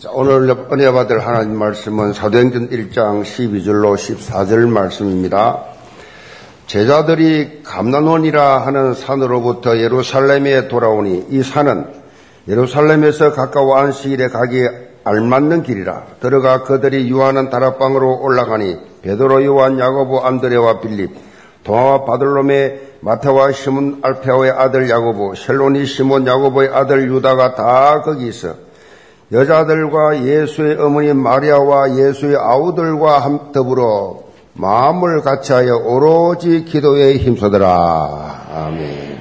자, 오늘 은혜 받을 하나님 말씀은 사도행전 1장 12절로 14절 말씀입니다. 제자들이 감난원이라 하는 산으로부터 예루살렘에 돌아오니 이 산은 예루살렘에서 가까워 안식일에 가기 알맞는 길이라 들어가 그들이 유하는 다락방으로 올라가니 베드로 요한 야고보 안드레와 빌립 도마와 바들롬의 마태와 시몬 알페오의 아들 야고보 셀로니 시몬 야고보의 아들 유다가 다 거기 있어 여자들과 예수의 어머니 마리아와 예수의 아우들과 더불어 마음을 같이하여 오로지 기도에 힘쓰더라. 아멘.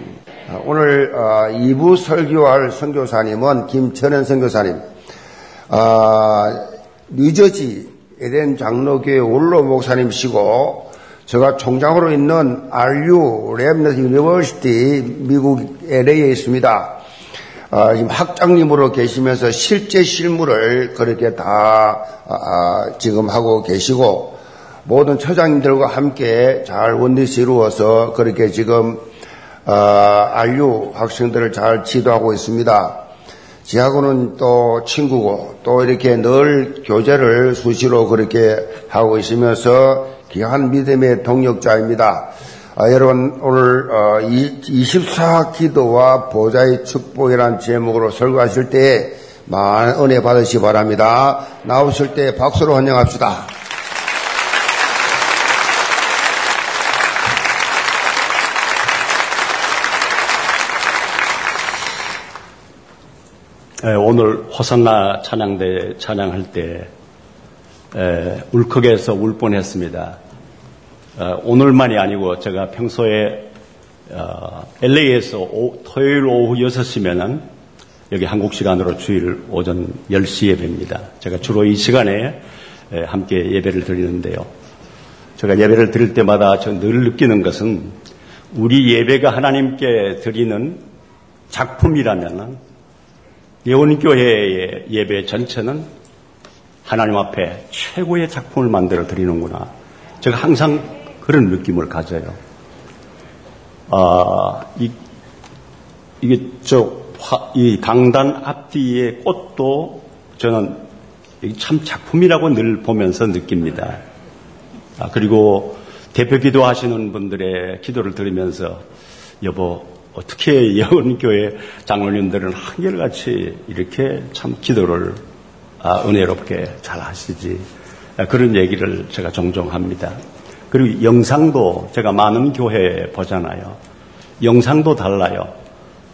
오늘 2부 어, 설교할 선교사님은 김천현 선교사님. 아, 뉴저지 에덴 장로교회 원로 목사님이시고 제가 총장으로 있는 RU Remnant University 미국 LA에 있습니다. 아, 지금 학장님으로 계시면서 실제 실무를 그렇게 다 아, 지금 하고 계시고 모든 처장님들과 함께 잘 원리스 이루어서 그렇게 지금 아, 안류 학생들을 잘 지도하고 있습니다. 지하고는 또 친구고 또 이렇게 늘 교제를 수시로 그렇게 하고 있으면서 귀한 믿음의 동력자입니다. 아, 여러분 오늘 어, 24 기도와 보좌의 축복이라는 제목으로 설교하실 때 많은 은혜 받으시 기 바랍니다. 나오실 때 박수로 환영합시다. 에, 오늘 호산나 찬양대 찬양할 때 에, 울컥해서 울 뻔했습니다. 어, 오늘만이 아니고 제가 평소에 어, LA에서 오, 토요일 오후 6시면은 여기 한국 시간으로 주일 오전 10시 예배입니다. 제가 주로 이 시간에 에, 함께 예배를 드리는데요. 제가 예배를 드릴 때마다 늘 느끼는 것은 우리 예배가 하나님께 드리는 작품이라면 예원교회의 예배 전체는 하나님 앞에 최고의 작품을 만들어 드리는구나. 제가 항상 그런 느낌을 가져요. 아, 이, 이게 저, 화, 이 강단 앞뒤의 꽃도 저는 참 작품이라고 늘 보면서 느낍니다. 아, 그리고 대표 기도하시는 분들의 기도를 들으면서 여보, 어떻게 여원교회 장로님들은 한결같이 이렇게 참 기도를 아, 은혜롭게 잘 하시지. 아, 그런 얘기를 제가 종종 합니다. 그리고 영상도 제가 많은 교회 보잖아요. 영상도 달라요.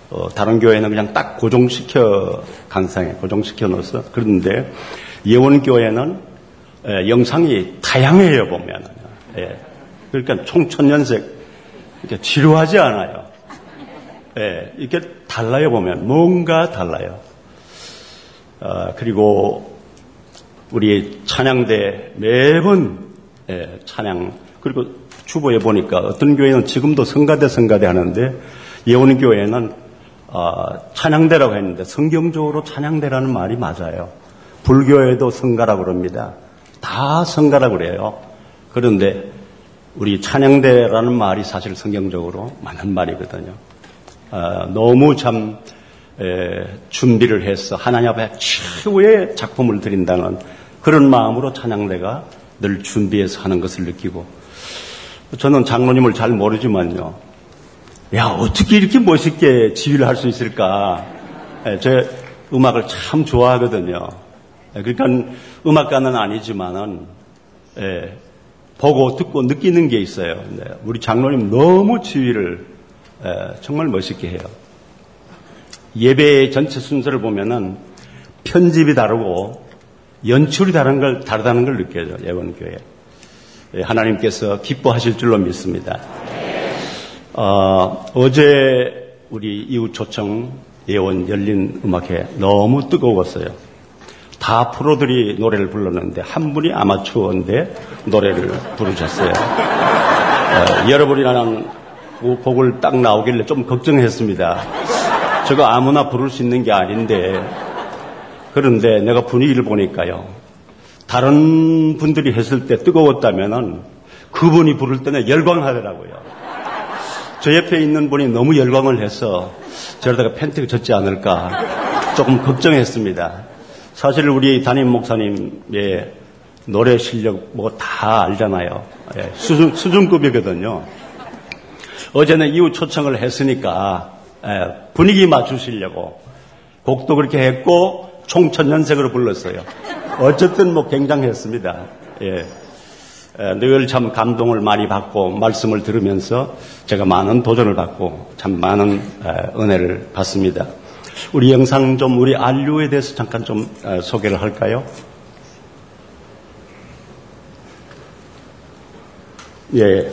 어, 다른 교회는 그냥 딱 고정시켜 강상에 고정시켜 놓어서 그런데 예원교회는 에, 영상이 다양해요 보면. 예. 그러니까 총천연색 이렇게 지루하지 않아요. 예. 이렇게 달라요 보면 뭔가 달라요. 어, 그리고 우리 찬양대 매번 예, 찬양 그리고 주보에 보니까 어떤 교회는 지금도 성가대 성가대 하는데 예원 교회는 어, 찬양대라고 했는데 성경적으로 찬양대라는 말이 맞아요. 불교에도 성가라고 그럽니다. 다 성가라고 그래요. 그런데 우리 찬양대라는 말이 사실 성경적으로 맞는 말이거든요. 어, 너무 참 에, 준비를 해서 하나님 앞에 최후의 작품을 드린다는 그런 마음으로 찬양대가 늘 준비해서 하는 것을 느끼고 저는 장로님을 잘 모르지만요. 야, 어떻게 이렇게 멋있게 지휘를 할 수 있을까? 예, 제 음악을 참 좋아하거든요. 예, 그러니까 음악가는 아니지만은, 예, 보고 듣고 느끼는 게 있어요. 우리 장로님 너무 지휘를 예, 정말 멋있게 해요. 예배 전체 순서를 보면은 편집이 다르고 연출이 다른 걸, 다르다는 걸 느껴요. 예원교회. 예, 하나님께서 기뻐하실 줄로 믿습니다. 어, 어제 우리 이웃 초청 예원 열린 음악회 너무 뜨거웠어요. 다 프로들이 노래를 불렀는데 한 분이 아마추어인데 노래를 부르셨어요. 어, 여러분이라는 곡을 딱 나오길래 좀 걱정했습니다. 저거 아무나 부를 수 있는 게 아닌데 그런데 내가 분위기를 보니까요. 다른 분들이 했을 때 뜨거웠다면은 그분이 부를 때는 열광하더라고요. 저 옆에 있는 분이 너무 열광을 해서 저러다가 팬티가 젖지 않을까 조금 걱정했습니다. 사실 우리 담임 목사님의 노래 실력 뭐 다 알잖아요. 예, 수준, 수준급이거든요. 어제는 이후 초청을 했으니까 예, 분위기 맞추시려고 곡도 그렇게 했고 총천연색으로 불렀어요. 어쨌든 뭐 굉장했습니다. 예. 늘 참 감동을 많이 받고 말씀을 들으면서 제가 많은 도전을 받고 참 많은 은혜를 받습니다. 우리 영상 좀 우리 안류에 대해서 잠깐 좀 소개를 할까요? 예.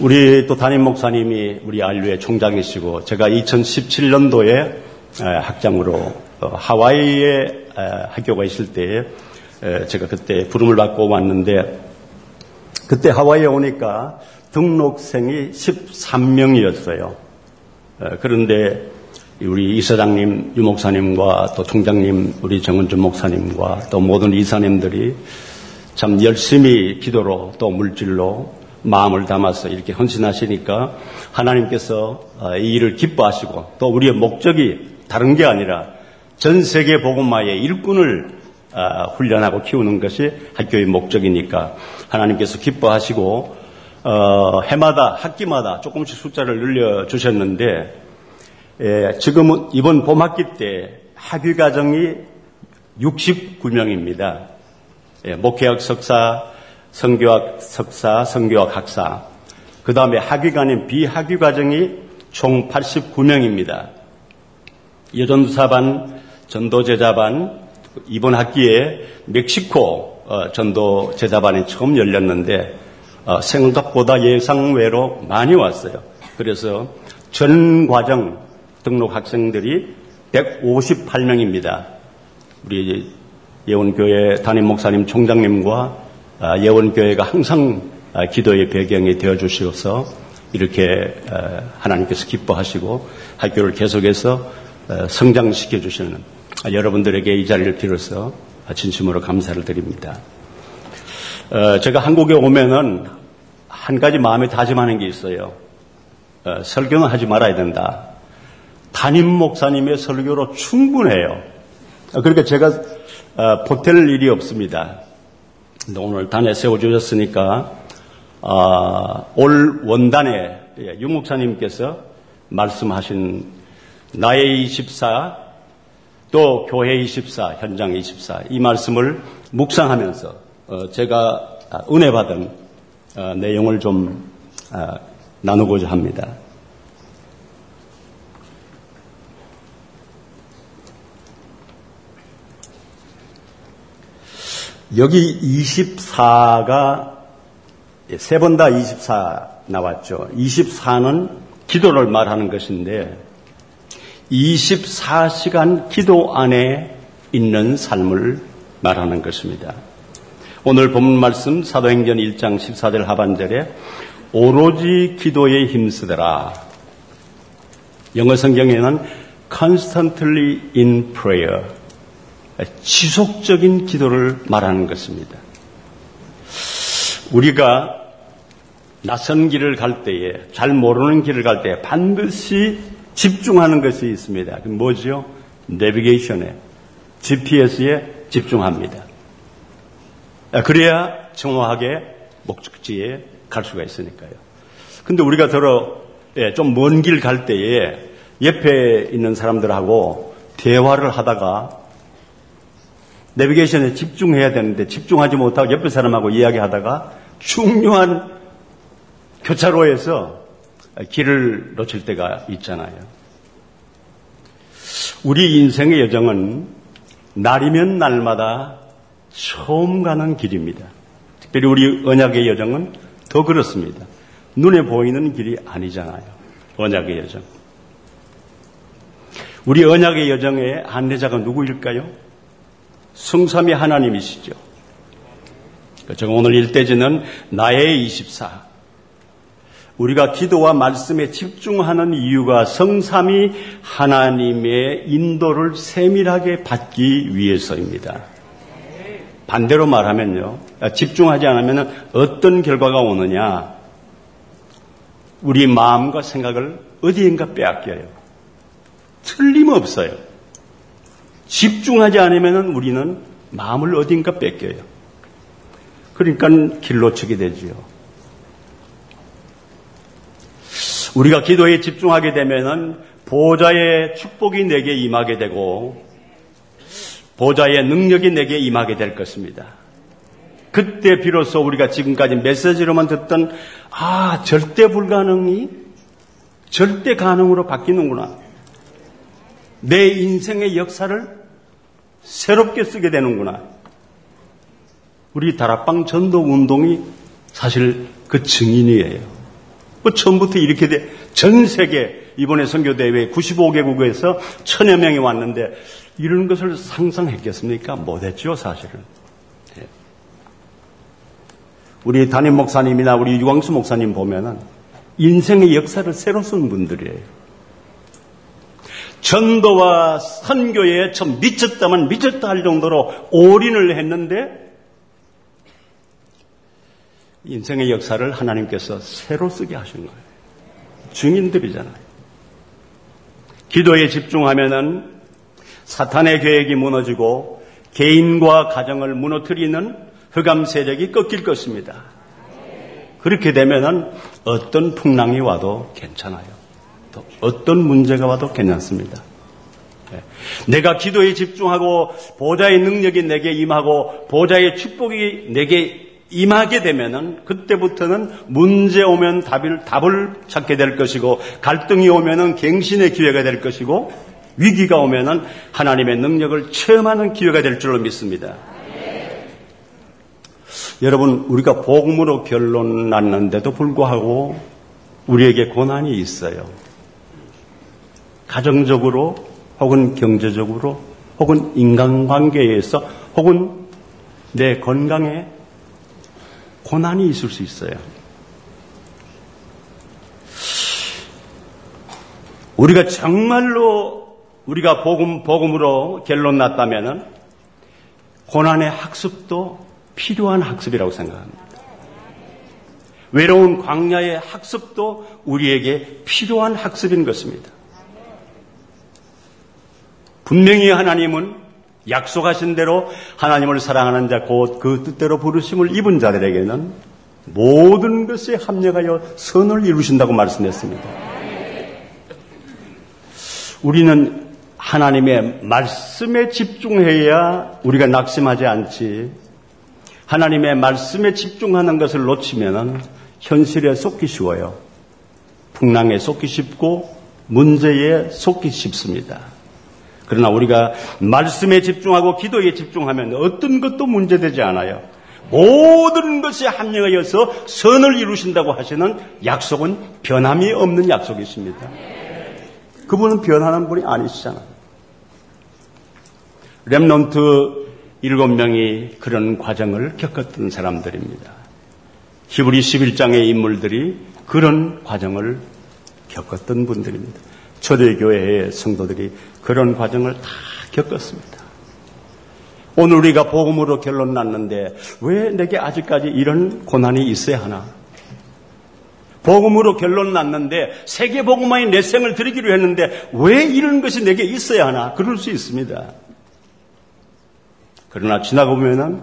우리 또 담임 목사님이 우리 안류의 총장이시고 제가 2017년도에 학장으로 어, 하와이에 학교가 있을 때에 제가 그때 부름을 받고 왔는데 그때 하와이에 오니까 등록생이 13명이었어요. 그런데 우리 이사장님, 유목사님과 또 총장님, 우리 정은준 목사님과 또 모든 이사님들이 참 열심히 기도로 또 물질로 마음을 담아서 이렇게 헌신하시니까 하나님께서 어, 이 일을 기뻐하시고 또 우리의 목적이 다른 게 아니라 전 세계 복음화의 일꾼을 어, 훈련하고 키우는 것이 학교의 목적이니까 하나님께서 기뻐하시고 어, 해마다 학기마다 조금씩 숫자를 늘려 주셨는데 예, 지금은 이번 봄학기 때 학위 과정이 69명입니다. 예, 목회학 석사, 성교학 석사, 성교학 학사, 그 다음에 학위관인 비학위 과정이 총 89명입니다. 여전사반, 전도 제자반, 이번 학기에 멕시코 어, 전도 제자반이 처음 열렸는데 어, 생각보다 예상외로 많이 왔어요. 그래서 전 과정 등록 학생들이 158명입니다. 우리 예원교회 담임 목사님 총장님과 아, 예원교회가 항상 아, 기도의 배경이 되어 주셔서 이렇게 아, 하나님께서 기뻐하시고 학교를 계속해서 성장시켜 주시는 여러분들에게 이 자리를 빌어서 진심으로 감사를 드립니다. 어, 제가 한국에 오면은 한 가지 마음에 다짐하는 게 있어요. 어, 설교는 하지 말아야 된다. 담임 목사님의 설교로 충분해요. 그러니까 제가 보탤 일이 없습니다. 오늘 단에 세워주셨으니까 어, 올 원단에 예, 유 목사님께서 말씀하신 나의 24, 또 교회 24, 현장 24, 이 말씀을 묵상하면서 어, 제가 은혜 받은 어, 내용을 좀 어, 나누고자 합니다. 여기 24가 세 번 다 24 나왔죠. 24는 기도를 말하는 것인데 24시간 기도 안에 있는 삶을 말하는 것입니다. 오늘 본문 말씀 사도행전 1장 14절 하반절에 오로지 기도에 힘쓰더라. 영어 성경에는 constantly in prayer 지속적인 기도를 말하는 것입니다. 우리가 낯선 길을 갈 때에, 잘 모르는 길을 갈 때에 반드시 집중하는 것이 있습니다. 그 뭐지요? 내비게이션에, GPS에 집중합니다. 그래야 정확하게 목적지에 갈 수가 있으니까요. 근데 우리가 더러 예, 좀먼 길 갈 때에 옆에 있는 사람들하고 대화를 하다가 내비게이션에 집중해야 되는데 집중하지 못하고 옆에 사람하고 이야기하다가 중요한 교차로에서 길을 놓칠 때가 있잖아요. 우리 인생의 여정은 날이면 날마다 처음 가는 길입니다. 특별히 우리 언약의 여정은 더 그렇습니다. 눈에 보이는 길이 아니잖아요. 언약의 여정. 우리 언약의 여정의 안내자가 누구일까요? 성삼이 하나님이시죠. 제가 오늘 일대지는 나의 24. 우리가 기도와 말씀에 집중하는 이유가 성삼이 하나님의 인도를 세밀하게 받기 위해서입니다. 반대로 말하면요. 집중하지 않으면 어떤 결과가 오느냐. 우리 마음과 생각을 어디인가 빼앗겨요. 틀림없어요. 집중하지 않으면 우리는 마음을 어딘가 뺏겨요. 그러니까 길 놓치게 되지요. 우리가 기도에 집중하게 되면은 보좌의 축복이 내게 임하게 되고 보좌의 능력이 내게 임하게 될 것입니다. 그때 비로소 우리가 지금까지 메시지로만 듣던 아 절대 불가능이 절대 가능으로 바뀌는구나. 내 인생의 역사를 새롭게 쓰게 되는구나. 우리 다락방 전도 운동이 사실 그 증인이에요. 뭐 처음부터 이렇게 돼. 전 세계 이번에 선교대회 95개국에서 천여 명이 왔는데 이런 것을 상상했겠습니까? 못했죠, 사실은. 예. 우리 담임 목사님이나 우리 유광수 목사님 보면은 인생의 역사를 새로 쓴 분들이에요. 전도와 선교에 참 미쳤다면 미쳤다 할 정도로 올인을 했는데 인생의 역사를 하나님께서 새로 쓰게 하신 거예요. 증인들이잖아요. 기도에 집중하면은 사탄의 계획이 무너지고 개인과 가정을 무너뜨리는 흑암 세력이 꺾일 것입니다. 그렇게 되면은 어떤 풍랑이 와도 괜찮아요. 또 어떤 문제가 와도 괜찮습니다. 네. 내가 기도에 집중하고 보좌의 능력이 내게 임하고 보좌의 축복이 내게 임하게 되면은 그때부터는 문제 오면 답을 답을 찾게 될 것이고 갈등이 오면은 갱신의 기회가 될 것이고 위기가 오면은 하나님의 능력을 체험하는 기회가 될 줄로 믿습니다. 여러분 우리가 복음으로 결론 났는데도 불구하고 우리에게 고난이 있어요. 가정적으로 혹은 경제적으로 혹은 인간관계에서 혹은 내 건강에 고난이 있을 수 있어요. 우리가 정말로 우리가 복음 복음으로 결론 났다면은 고난의 학습도 필요한 학습이라고 생각합니다. 외로운 광야의 학습도 우리에게 필요한 학습인 것입니다. 분명히 하나님은 약속하신 대로 하나님을 사랑하는 자, 곧 그 뜻대로 부르심을 입은 자들에게는 모든 것에 합력하여 선을 이루신다고 말씀했습니다. 우리는 하나님의 말씀에 집중해야 우리가 낙심하지 않지. 하나님의 말씀에 집중하는 것을 놓치면 현실에 쏟기 쉬워요. 풍랑에 쏟기 쉽고 문제에 쏟기 쉽습니다. 그러나 우리가 말씀에 집중하고 기도에 집중하면 어떤 것도 문제되지 않아요. 모든 것에 합력하여서 선을 이루신다고 하시는 약속은 변함이 없는 약속이십니다. 그분은 변하는 분이 아니시잖아요. 렘넌트 일곱 명이 그런 과정을 겪었던 사람들입니다. 히브리 11장의 인물들이 그런 과정을 겪었던 분들입니다. 초대교회의 성도들이 그런 과정을 다 겪었습니다. 오늘 우리가 복음으로 결론 났는데 왜 내게 아직까지 이런 고난이 있어야 하나? 복음으로 결론 났는데 세계 복음만이 내 생을 드리기로 했는데 왜 이런 것이 내게 있어야 하나? 그럴 수 있습니다. 그러나 지나고 보면은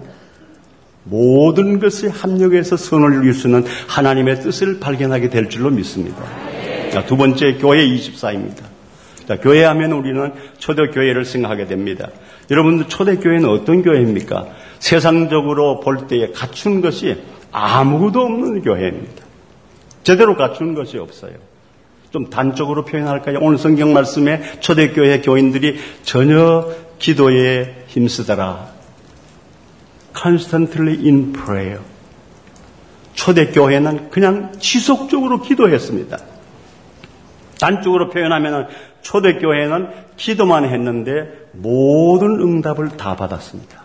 모든 것이 합력해서 선을 이룰 수 있는 하나님의 뜻을 발견하게 될 줄로 믿습니다. 자, 두 번째 교회 24입니다. 자, 교회 하면 우리는 초대교회를 생각하게 됩니다. 여러분들 초대교회는 어떤 교회입니까? 세상적으로 볼 때에 갖춘 것이 아무것도 없는 교회입니다. 제대로 갖춘 것이 없어요. 좀 단적으로 표현할까요? 오늘 성경 말씀에 초대교회 교인들이 전혀 기도에 힘쓰더라. constantly in prayer. 초대교회는 그냥 지속적으로 기도했습니다. 단적으로 표현하면 초대교회는 기도만 했는데 모든 응답을 다 받았습니다.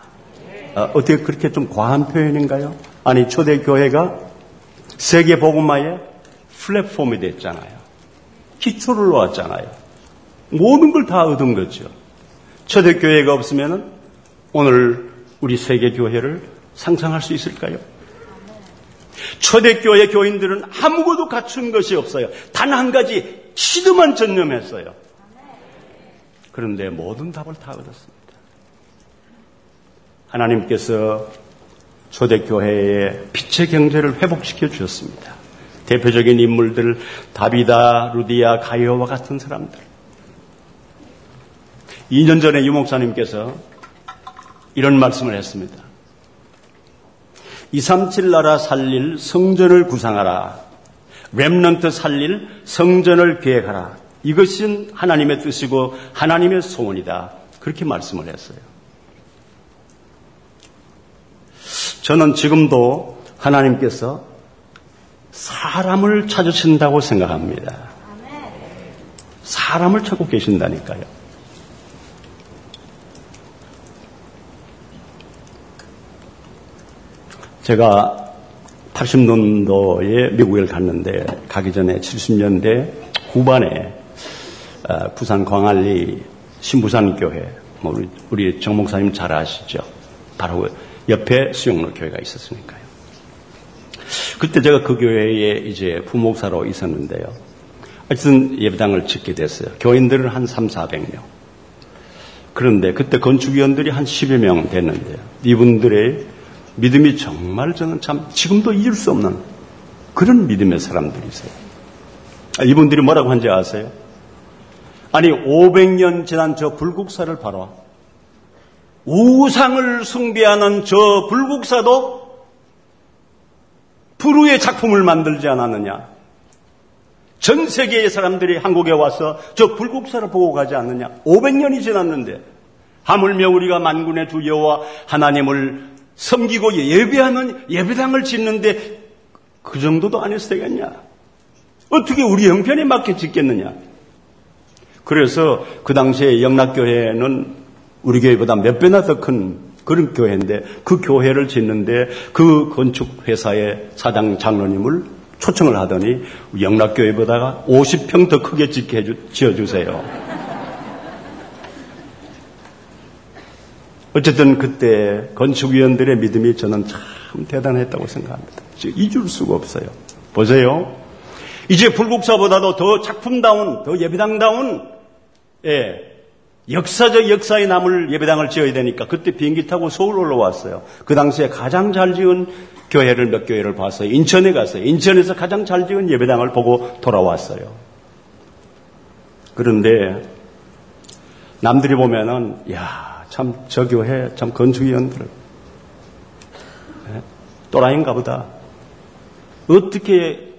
어, 어떻게 그렇게 좀 과한 표현인가요? 아니 초대교회가 세계 복음화의 플랫폼이 됐잖아요. 기초를 놓았잖아요. 모든 걸 다 얻은 거죠. 초대교회가 없으면 오늘 우리 세계교회를 상상할 수 있을까요? 초대교회 교인들은 아무것도 갖춘 것이 없어요. 단 한 가지 시도만 전념했어요. 그런데 모든 답을 다 얻었습니다. 하나님께서 초대교회의 빛의 경제를 회복시켜 주셨습니다. 대표적인 인물들 다비다, 루디아, 가이오와 같은 사람들. 2년 전에 유 목사님께서 이런 말씀을 했습니다. 237 나라 살릴 성전을 구상하라. 렘넌트 살릴 성전을 계획하라. 이것은 하나님의 뜻이고 하나님의 소원이다. 그렇게 말씀을 했어요. 저는 지금도 하나님께서 사람을 찾으신다고 생각합니다. 사람을 찾고 계신다니까요. 제가 80년도에 미국을 갔는데 가기 전에 70년대 후반에 어, 부산 광안리 신부산 교회 뭐 우리, 정 목사님 잘 아시죠? 바로 옆에 수영로 교회가 있었으니까요. 그때 제가 그 교회에 이제 부목사로 있었는데요. 하여튼 예배당을 짓게 됐어요. 교인들은 한 3, 400명. 그런데 그때 건축위원들이 한 10여 명 됐는데요. 이분들의 믿음이 정말 저는 참 지금도 잊을 수 없는 그런 믿음의 사람들이세요. 아, 이분들이 뭐라고 한지 아세요? 아니 500년 지난 저 불국사를 봐라. 우상을 숭배하는 저 불국사도 불후의 작품을 만들지 않았느냐? 전 세계의 사람들이 한국에 와서 저 불국사를 보고 가지 않느냐? 500년이 지났는데 하물며 우리가 만군의 주 여호와 하나님을 섬기고 예배하는 예배당을 짓는데 그 정도도 안 해서 되겠냐? 어떻게 우리 형편에 맞게 짓겠느냐? 그래서 그 당시에 영락교회는 우리 교회보다 몇 배나 더 큰 그런 교회인데 그 교회를 짓는데 그 건축회사의 사장 장로님을 초청을 하더니 영락교회보다가 50평 더 크게 짓게 지어주세요. 어쨌든 그때 건축위원들의 믿음이 저는 참 대단했다고 생각합니다. 잊을 수가 없어요. 보세요. 이제 불국사보다도 더 작품다운, 더 예배당다운, 예, 역사적 역사에 남을 예배당을 지어야 되니까 그때 비행기 타고 서울 올라왔어요. 그 당시에 가장 잘 지은 교회를 몇 교회를 봤어요. 인천에 갔어요. 인천에서 가장 잘 지은 예배당을 보고 돌아왔어요. 그런데 남들이 보면은 야 참, 저 교회, 참, 건축위원들. 네? 또라이인가 보다. 어떻게,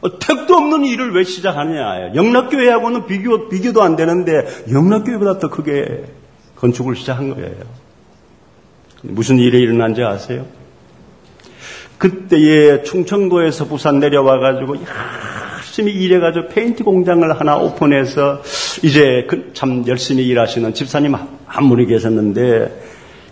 어, 택도 없는 일을 왜 시작하느냐. 영락교회하고는 비교, 비교도 안 되는데, 영락교회보다 더 크게 건축을 시작한 거예요. 무슨 일이 일어난지 아세요? 그때에 충청도에서 부산 내려와가지고, 열심히 일해가지고 페인트 공장을 하나 오픈해서 이제 그참 열심히 일하시는 집사님 한 분이 계셨는데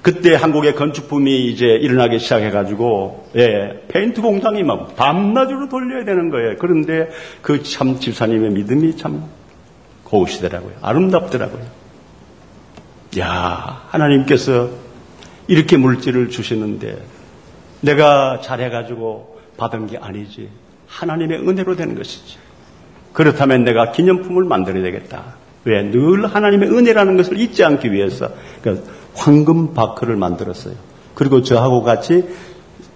그때 한국의 건축붐이 이제 일어나기 시작해가지고 예 페인트 공장이 막 밤낮으로 돌려야 되는 거예요. 그런데 그 참 집사님의 믿음이 참 고우시더라고요. 아름답더라고요. 야 하나님께서 이렇게 물질을 주시는데 내가 잘해가지고 받은 게 아니지. 하나님의 은혜로 되는 것이지. 그렇다면 내가 기념품을 만들어야 되겠다. 왜? 늘 하나님의 은혜라는 것을 잊지 않기 위해서 그러니까 황금 바크를 만들었어요. 그리고 저하고 같이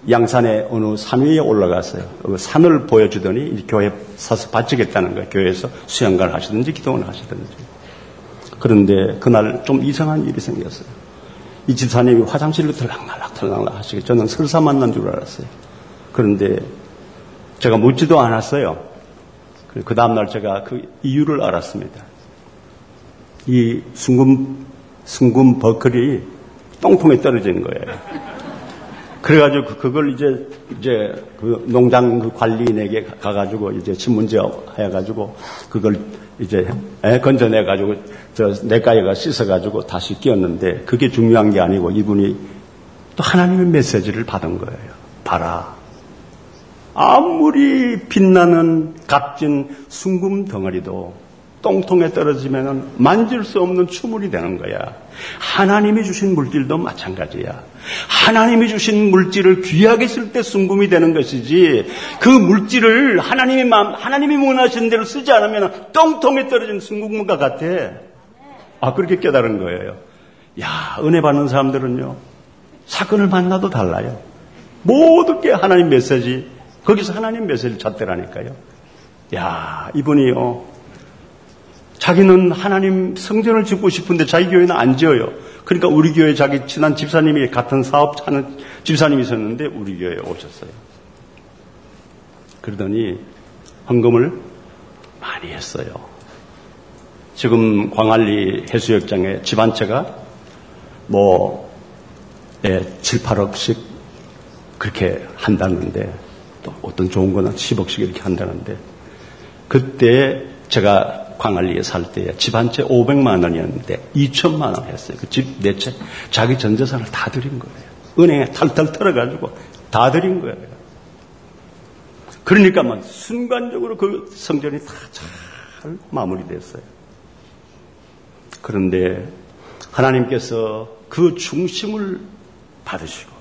양산의 어느 산 위에 올라갔어요. 그 산을 보여주더니 교회 사서 바치겠다는 거예요. 교회에서 수양관을 하시든지 기도를 하시든지. 그런데 그날 좀 이상한 일이 생겼어요. 이 집사님이 화장실로 들락날락 들락날락 하시고 저는 설사 만난 줄 알았어요. 그런데 제가 묻지도 않았어요. 그 다음날 제가 그 이유를 알았습니다. 이 순금, 순금 버클이 똥통에 떨어지는 거예요. 그래가지고 그, 그걸 이제, 이제 그 농장 그 관리인에게 가가지고 이제 신문지 해가지고 그걸 이제 에, 건져내가지고 저 내과에가 씻어가지고 다시 끼웠는데 그게 중요한 게 아니고 이분이 또 하나님의 메시지를 받은 거예요. 봐라. 아무리 빛나는 값진 순금 덩어리도 똥통에 떨어지면 만질 수 없는 추물이 되는 거야. 하나님이 주신 물질도 마찬가지야. 하나님이 주신 물질을 귀하게 쓸 때 순금이 되는 것이지 그 물질을 하나님이 마음, 하나님이 원하시는 대로 쓰지 않으면 똥통에 떨어진 순금과 같아. 아, 그렇게 깨달은 거예요. 야, 은혜 받는 사람들은요. 사건을 만나도 달라요. 게 하나님 메시지, 거기서 하나님 메시지를 찾더라니까요. 야, 이분이요. 자기는 하나님 성전을 짓고 싶은데 자기 교회는 안 지어요. 그러니까 우리 교회 자기 친한 집사님이 같은 사업 하는 집사님이 있었는데 우리 교회에 오셨어요. 그러더니 헌금을 많이 했어요. 지금 광안리 해수욕장에 집 한 채가 뭐 예, 7, 8억씩 그렇게 한다는데 또 어떤 좋은 거는 10억씩 이렇게 한다는데 그때 제가 광안리에 살 때에 집한 채 500만 원이었는데 2천만 원 했어요. 그 집 네 채 자기 전 재산을 다 드린 거예요. 은행에 탈탈 털어가지고 다 드린 거예요. 그러니까 막 순간적으로 그 성전이 다 잘 마무리됐어요. 그런데 하나님께서 그 중심을 받으시고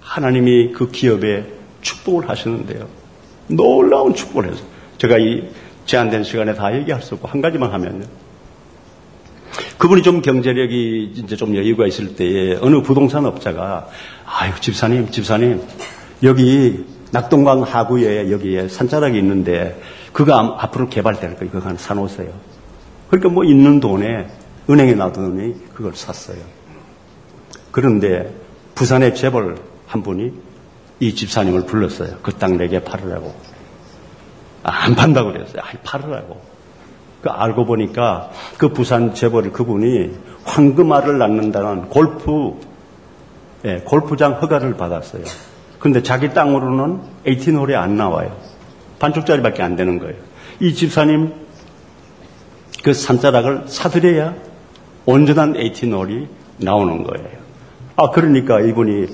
하나님이 그 기업에 축복을 하시는데요. 놀라운 축복을 해서 제가 이 제한된 시간에 다 얘기할 수 없고 한 가지만 하면요. 그분이 좀 경제력이 이제 좀 여유가 있을 때에 어느 부동산 업자가 아유 집사님 집사님 여기 낙동강 하구에 여기에 산자락이 있는데 그거 앞으로 개발될 거예요. 그거 하나 사놓으세요. 그러니까 뭐 있는 돈에 은행에 놔두니 그걸 샀어요. 그런데 부산의 재벌 한 분이 이 집사님을 불렀어요. 그 땅 내게 팔으라고. 안 판다고 그랬어요. 아이, 팔으라고. 그 알고 보니까 그 부산 재벌 그분이 황금알을 낳는다는 골프, 예, 골프장 허가를 받았어요. 근데 자기 땅으로는 에이티홀에 안 나와요. 반쪽짜리밖에 안 되는 거예요. 이 집사님 그 산자락을 사들여야 온전한 에이티홀이 나오는 거예요. 아, 그러니까 이분이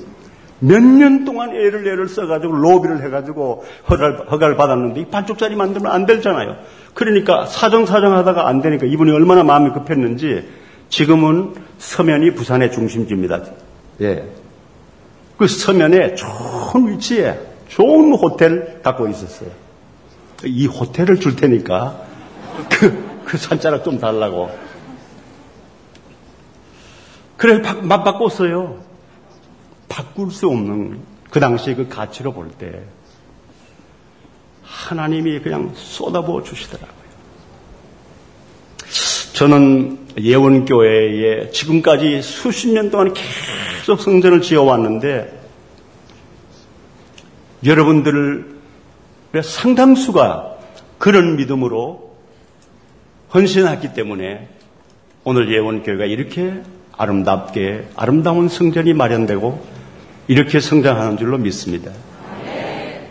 몇 년 동안 애를 애를 써가지고 로비를 해가지고 허가를, 허가를 받았는데 반쪽짜리 만들면 안 되잖아요. 그러니까 사정사정 하다가 안 되니까 이분이 얼마나 마음이 급했는지 지금은 서면이 부산의 중심지입니다. 예. 그 서면에 좋은 위치에 좋은 호텔 갖고 있었어요. 이 호텔을 줄 테니까 그, 그 산자락 좀 달라고. 그래, 맛 바꿨어요. 바꿀 수 없는 그 당시의 그 가치로 볼 때 하나님이 그냥 쏟아부어 주시더라고요. 저는 예원교회에 지금까지 수십 년 동안 계속 성전을 지어왔는데 여러분들의 상당수가 그런 믿음으로 헌신했기 때문에 오늘 예원교회가 이렇게 아름답게 아름다운 성전이 마련되고 이렇게 성장하는 줄로 믿습니다. 네.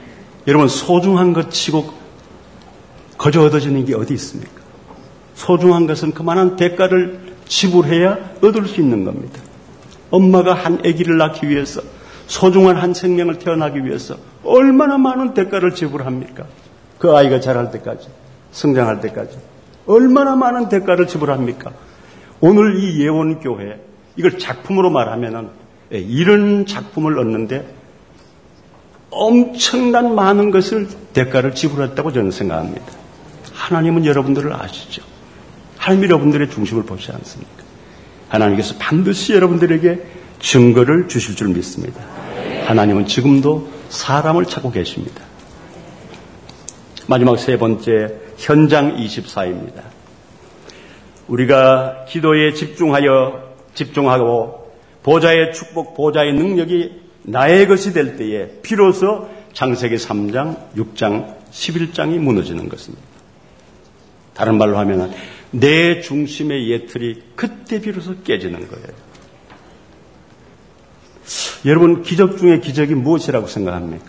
여러분 소중한 것 치고 거저 얻어지는 게 어디 있습니까? 소중한 것은 그만한 대가를 지불해야 얻을 수 있는 겁니다. 엄마가 한 아기를 낳기 위해서 소중한 한 생명을 태어나기 위해서 얼마나 많은 대가를 지불합니까? 그 아이가 자랄 때까지, 성장할 때까지. 얼마나 많은 대가를 지불합니까? 오늘 이 예원교회, 이걸 작품으로 말하면은 예, 이런 작품을 얻는데 엄청난 많은 것을 대가를 지불했다고 저는 생각합니다. 하나님은 여러분들을 아시죠. 하나님 여러분들의 중심을 보지 않습니까? 하나님께서 반드시 여러분들에게 증거를 주실 줄 믿습니다. 하나님은 지금도 사람을 찾고 계십니다. 마지막 세 번째 현장 24입니다. 우리가 기도에 집중하여 집중하고 보좌의 축복, 보좌의 능력이 나의 것이 될 때에 비로소 창세기 3장, 6장, 11장이 무너지는 것입니다. 다른 말로 하면 내 중심의 예틀이 그때 비로소 깨지는 거예요. 여러분 기적 중에 기적이 무엇이라고 생각합니까?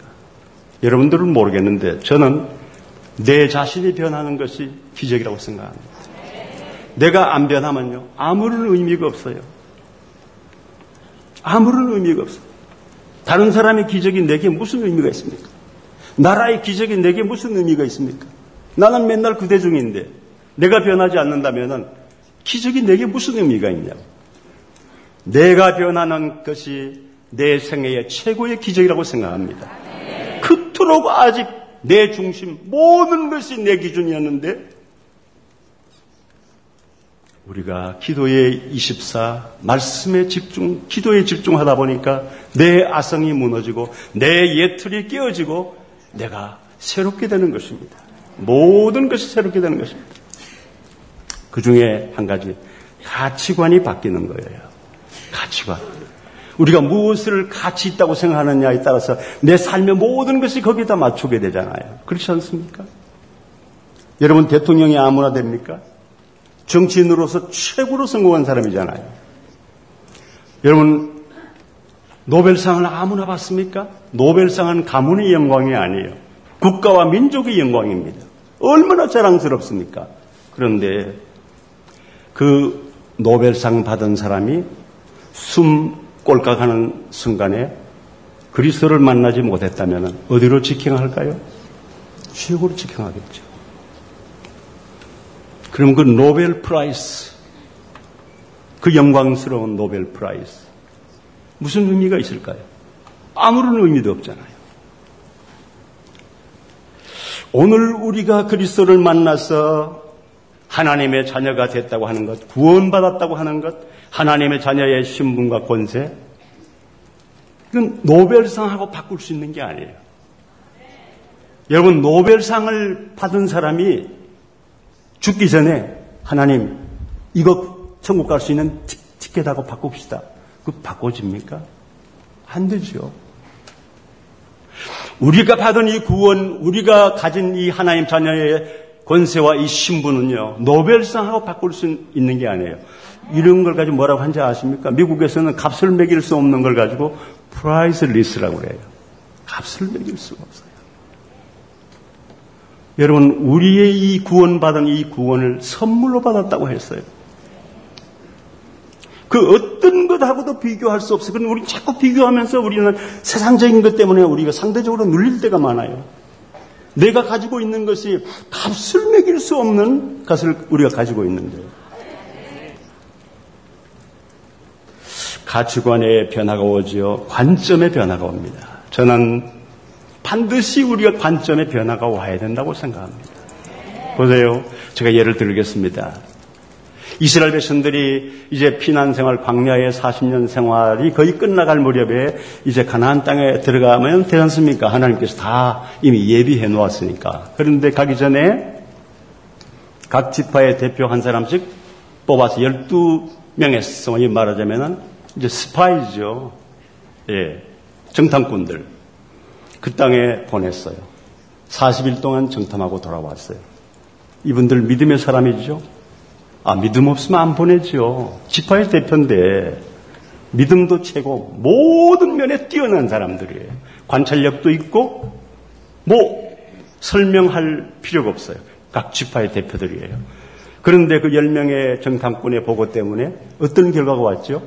여러분들은 모르겠는데 저는 내 자신이 변하는 것이 기적이라고 생각합니다. 내가 안 변하면요 아무런 의미가 없어요. 아무런 의미가 없어. 다른 사람의 기적이 내게 무슨 의미가 있습니까? 나라의 기적이 내게 무슨 의미가 있습니까? 나는 맨날 그대 중인데 내가 변하지 않는다면 기적이 내게 무슨 의미가 있냐고. 내가 변하는 것이 내 생애의 최고의 기적이라고 생각합니다. 그토록 아직 내 중심 모든 것이 내 기준이었는데 우리가 기도에 24, 말씀에 집중, 기도에 집중하다 보니까 내 아성이 무너지고 내 예틀이 깨어지고 내가 새롭게 되는 것입니다. 모든 것이 새롭게 되는 것입니다. 그 중에 한 가지 가치관이 바뀌는 거예요. 가치관. 우리가 무엇을 가치 있다고 생각하느냐에 따라서 내 삶의 모든 것이 거기다 맞추게 되잖아요. 그렇지 않습니까? 여러분 대통령이 아무나 됩니까? 정치인으로서 최고로 성공한 사람이잖아요. 여러분 노벨상을 아무나 받습니까? 노벨상은 가문의 영광이 아니에요. 국가와 민족의 영광입니다. 얼마나 자랑스럽습니까? 그런데 그 노벨상 받은 사람이 숨 꼴깍하는 순간에 그리스도를 만나지 못했다면 어디로 직행할까요? 지옥으로 직행하겠죠. 그럼 그 Nobel Prize, 그 영광스러운 Nobel Prize, 무슨 의미가 있을까요? 아무런 의미도 없잖아요. 오늘 우리가 그리스도를 만나서 하나님의 자녀가 됐다고 하는 것, 구원받았다고 하는 것, 하나님의 자녀의 신분과 권세, 이건 노벨상하고 바꿀 수 있는 게 아니에요. 여러분, 노벨상을 받은 사람이 죽기 전에 하나님, 이거 천국 갈 수 있는 티켓하고 바꿉시다. 그 바꿔집니까? 안 되죠. 우리가 받은 이 구원, 우리가 가진 이 하나님 자녀의 권세와 이 신분은요, 노벨상하고 바꿀 수 있는 게 아니에요. 이런 걸 가지고 뭐라고 한지 아십니까? 미국에서는 값을 매길 수 없는 걸 가지고 priceless라고 그래요. 값을 매길 수가 없어요. 여러분, 우리의 이 구원받은 이 구원을 선물로 받았다고 했어요. 그 어떤 것하고도 비교할 수 없어요. 그럼 우리 자꾸 비교하면서 우리는 세상적인 것 때문에 우리가 상대적으로 눌릴 때가 많아요. 내가 가지고 있는 것이 값을 매길 수 없는 것을 우리가 가지고 있는데 가치관의 변화가 오지요. 관점의 변화가 옵니다. 저는 반드시 우리가 관점의 변화가 와야 된다고 생각합니다. 보세요. 제가 예를 들겠습니다. 이스라엘 백성들이 이제 피난 생활, 광야의 40년 생활이 거의 끝나갈 무렵에 이제 가나안 땅에 들어가면 되지 않습니까? 하나님께서 다 이미 예비해 놓았으니까. 그런데 가기 전에 각 지파의 대표 한 사람씩 뽑아서 12명의 성이 말하자면은 이제 스파이죠. 예. 정탐꾼들. 그 땅에 보냈어요. 40일 동안 정탐하고 돌아왔어요. 이분들 믿음의 사람이죠? 아, 믿음 없으면 안 보내죠. 지파의 대표인데, 믿음도 최고, 모든 면에 뛰어난 사람들이에요. 관찰력도 있고, 뭐, 설명할 필요가 없어요. 각 지파의 대표들이에요. 그런데 그 10명의 정탐꾼의 보고 때문에 어떤 결과가 왔죠?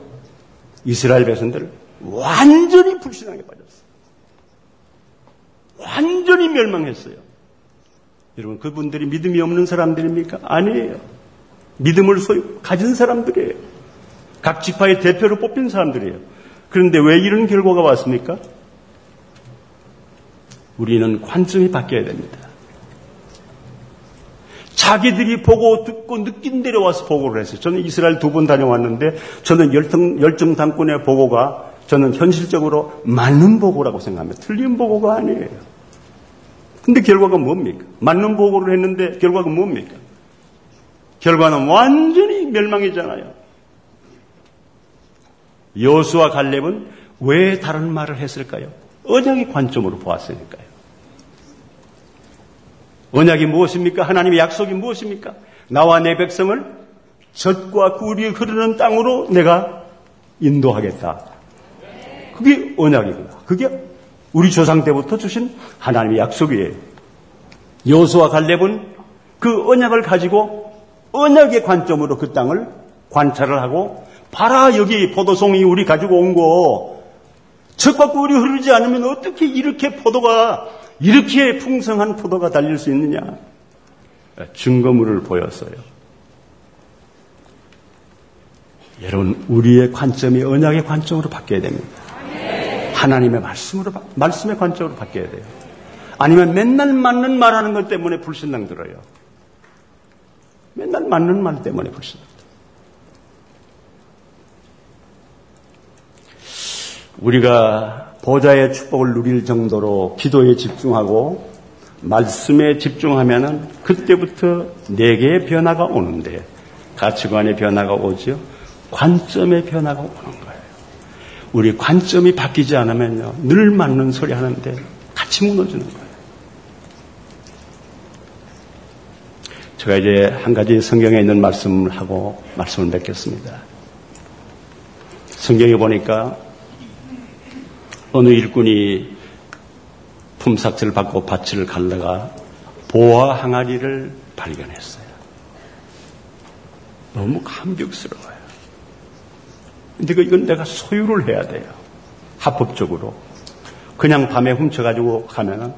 이스라엘 백성들 완전히 불신하게 빠졌어요. 완전히 멸망했어요. 여러분, 그분들이 믿음이 없는 사람들입니까? 아니에요. 믿음을 소유, 가진 사람들이에요. 각 지파의 대표로 뽑힌 사람들이에요. 그런데 왜 이런 결과가 왔습니까? 우리는 관점이 바뀌어야 됩니다. 자기들이 보고 듣고 느낀 대로 와서 보고를 했어요. 저는 이스라엘 두 번 다녀왔는데 저는 열정, 열정 당권의 보고가 저는 현실적으로 맞는 보고라고 생각합니다. 틀린 보고가 아니에요. 근데 결과가 뭡니까? 맞는 보고를 했는데 결과가 뭡니까? 결과는 완전히 멸망이잖아요. 여수와 갈렙은 왜 다른 말을 했을까요? 언약의 관점으로 보았으니까요. 언약이 무엇입니까? 하나님의 약속이 무엇입니까? 나와 내 백성을 젖과 꿀이 흐르는 땅으로 내가 인도하겠다. 그게 언약이구나. 그게 우리 조상 때부터 주신 하나님의 약속이에요. 여수와 갈렙은 그 언약을 가지고 언약의 관점으로 그 땅을 관찰을 하고 봐라 여기 포도송이 우리 가지고 온거 젖과 꿀이 흐르지 않으면 어떻게 이렇게 포도가 이렇게 풍성한 포도가 달릴 수 있느냐? 증거물을 보였어요. 여러분, 우리의 관점이 언약의 관점으로 바뀌어야 됩니다. 하나님의 말씀으로, 말씀의 관점으로 바뀌어야 돼요. 아니면 맨날 맞는 말 하는 것 때문에 불신당 들어요. 맨날 맞는 말 때문에 불신당. 우리가 보좌의 축복을 누릴 정도로 기도에 집중하고 말씀에 집중하면은 그때부터 네 개의 변화가 오는데 가치관의 변화가 오죠. 관점의 변화가 오는 거예요. 우리 관점이 바뀌지 않으면요. 늘 맞는 소리 하는데 같이 무너지는 거예요. 제가 이제 한 가지 성경에 있는 말씀을 하고 말씀을 맺겠습니다. 성경에 보니까 어느 일꾼이 품삯을 받고 밭을 갈다가 보화 항아리를 발견했어요. 너무 감격스러워요. 근데 그 이건 내가 소유를 해야 돼요. 합법적으로. 그냥 밤에 훔쳐가지고 가면은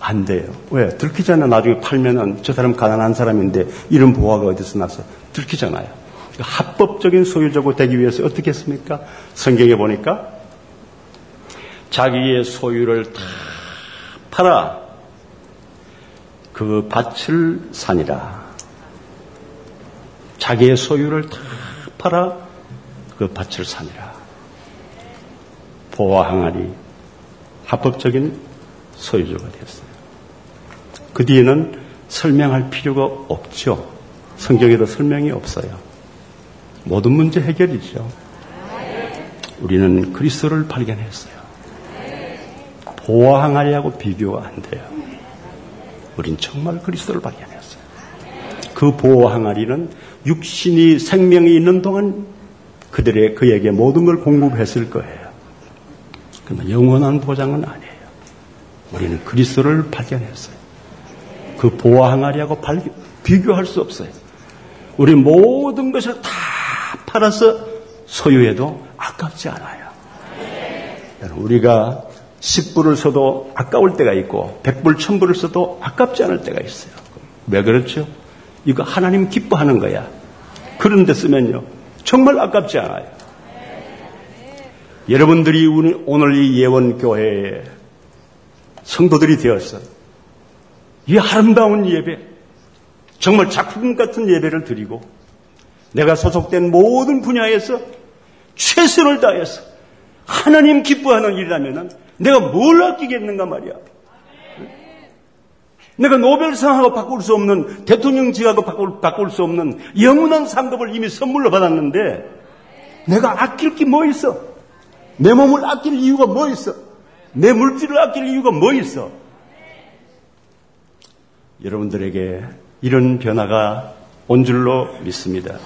안 돼요. 왜? 들키잖아. 나중에 팔면은 저 사람 가난한 사람인데 이런 보화가 어디서 나서 들키잖아요. 그러니까 합법적인 소유자가 되기 위해서 어떻게 했습니까? 성경에 보니까 자기의 소유를 다 팔아 그 밭을 사니라. 자기의 소유를 다 팔아 그 밭을 사니라. 보화 항아리 합법적인 소유자가 되었어요. 그 뒤에는 설명할 필요가 없죠. 성경에도 설명이 없어요. 모든 문제 해결이죠. 우리는 그리스도를 발견했어요. 보화 항아리하고 비교가 안 돼요. 우린 정말 그리스도를 발견했어요. 그 보화 항아리는 육신이 생명이 있는 동안 그들의 그에게 모든 걸 공급했을 거예요. 그러나 영원한 보장은 아니에요. 우리는 그리스도를 발견했어요. 그 보화 항아리하고 비교할 수 없어요. 우리 모든 것을 다 팔아서 소유해도 아깝지 않아요. 우리가 10불을 써도 아까울 때가 있고 100불, 1000불을 써도 아깝지 않을 때가 있어요. 왜 그렇죠? 이거 하나님 기뻐하는 거야. 그런 데 쓰면요. 정말 아깝지 않아요. 여러분들이 오늘 이 예원교회에 성도들이 되었어. 이 아름다운 예배, 정말 작품 같은 예배를 드리고 내가 소속된 모든 분야에서 최선을 다해서 하나님 기뻐하는 일이라면 내가 뭘 아끼겠는가 말이야. 내가 노벨상하고 바꿀 수 없는 대통령직하고 바꿀, 바꿀 수 없는 영원한 상급을 이미 선물로 받았는데 내가 아낄 게 뭐 있어? 내 몸을 아낄 이유가 뭐 있어? 내 물질을 아낄 이유가 뭐 있어? 여러분들에게 이런 변화가 온 줄로 믿습니다.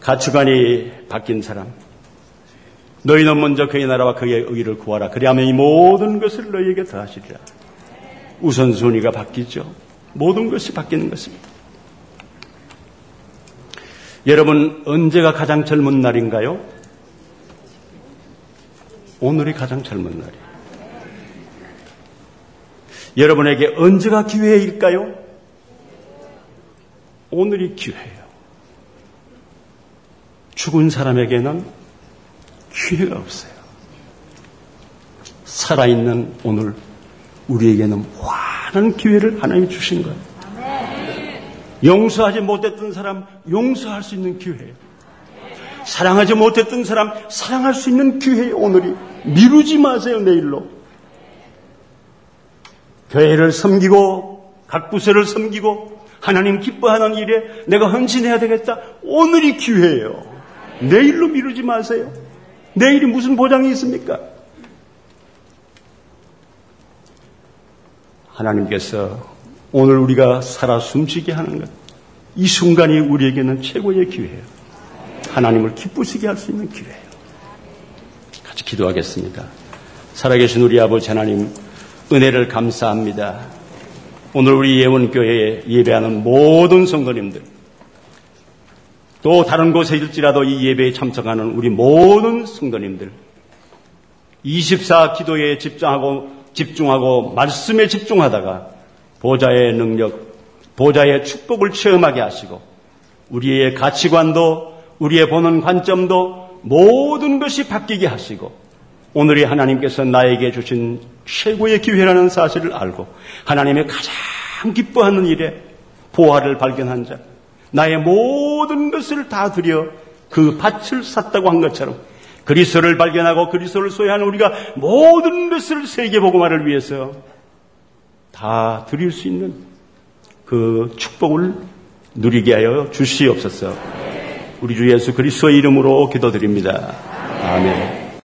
가치관이 바뀐 사람, 너희는 먼저 그의 나라와 그의 의를 구하라. 그리하면 이 모든 것을 너희에게 더하시리라. 우선순위가 바뀌죠. 모든 것이 바뀌는 것입니다. 여러분, 언제가 가장 젊은 날인가요? 오늘이 가장 젊은 날이에요. 여러분에게 언제가 기회일까요? 오늘이 기회예요. 죽은 사람에게는 기회가 없어요. 살아있는 오늘 우리에게는 많은 기회를 하나님이 주신 거예요. 용서하지 못했던 사람 용서할 수 있는 기회예요. 사랑하지 못했던 사람 사랑할 수 있는 기회예요. 오늘이 미루지 마세요. 내일로. 교회를 섬기고 각 부서를 섬기고 하나님 기뻐하는 일에 내가 헌신해야 되겠다. 오늘이 기회예요. 내일로 미루지 마세요. 내일이 무슨 보장이 있습니까? 하나님께서 오늘 우리가 살아 숨쉬게 하는 것, 이 순간이 우리에게는 최고의 기회예요. 하나님을 기쁘시게 할 수 있는 기회예요. 같이 기도하겠습니다. 살아계신 우리 아버지 하나님, 은혜를 감사합니다. 오늘 우리 예원교회에 예배하는 모든 성도님들, 또 다른 곳에 있을지라도 이 예배에 참석하는 우리 모든 성도님들 24 기도에 집중하고 집중하고 말씀에 집중하다가 보좌의 능력, 보좌의 축복을 체험하게 하시고 우리의 가치관도 우리의 보는 관점도 모든 것이 바뀌게 하시고 오늘이 하나님께서 나에게 주신 최고의 기회라는 사실을 알고 하나님의 가장 기뻐하는 일에 보화를 발견한 자 나의 모든 것을 다 드려 그 밭을 샀다고 한 것처럼 그리스도를 발견하고 그리스도를 소유하는 우리가 모든 것을 세계 복음화를 위해서 다 드릴 수 있는 그 축복을 누리게 하여 주시옵소서. 우리 주 예수 그리스도의 이름으로 기도드립니다. 아멘.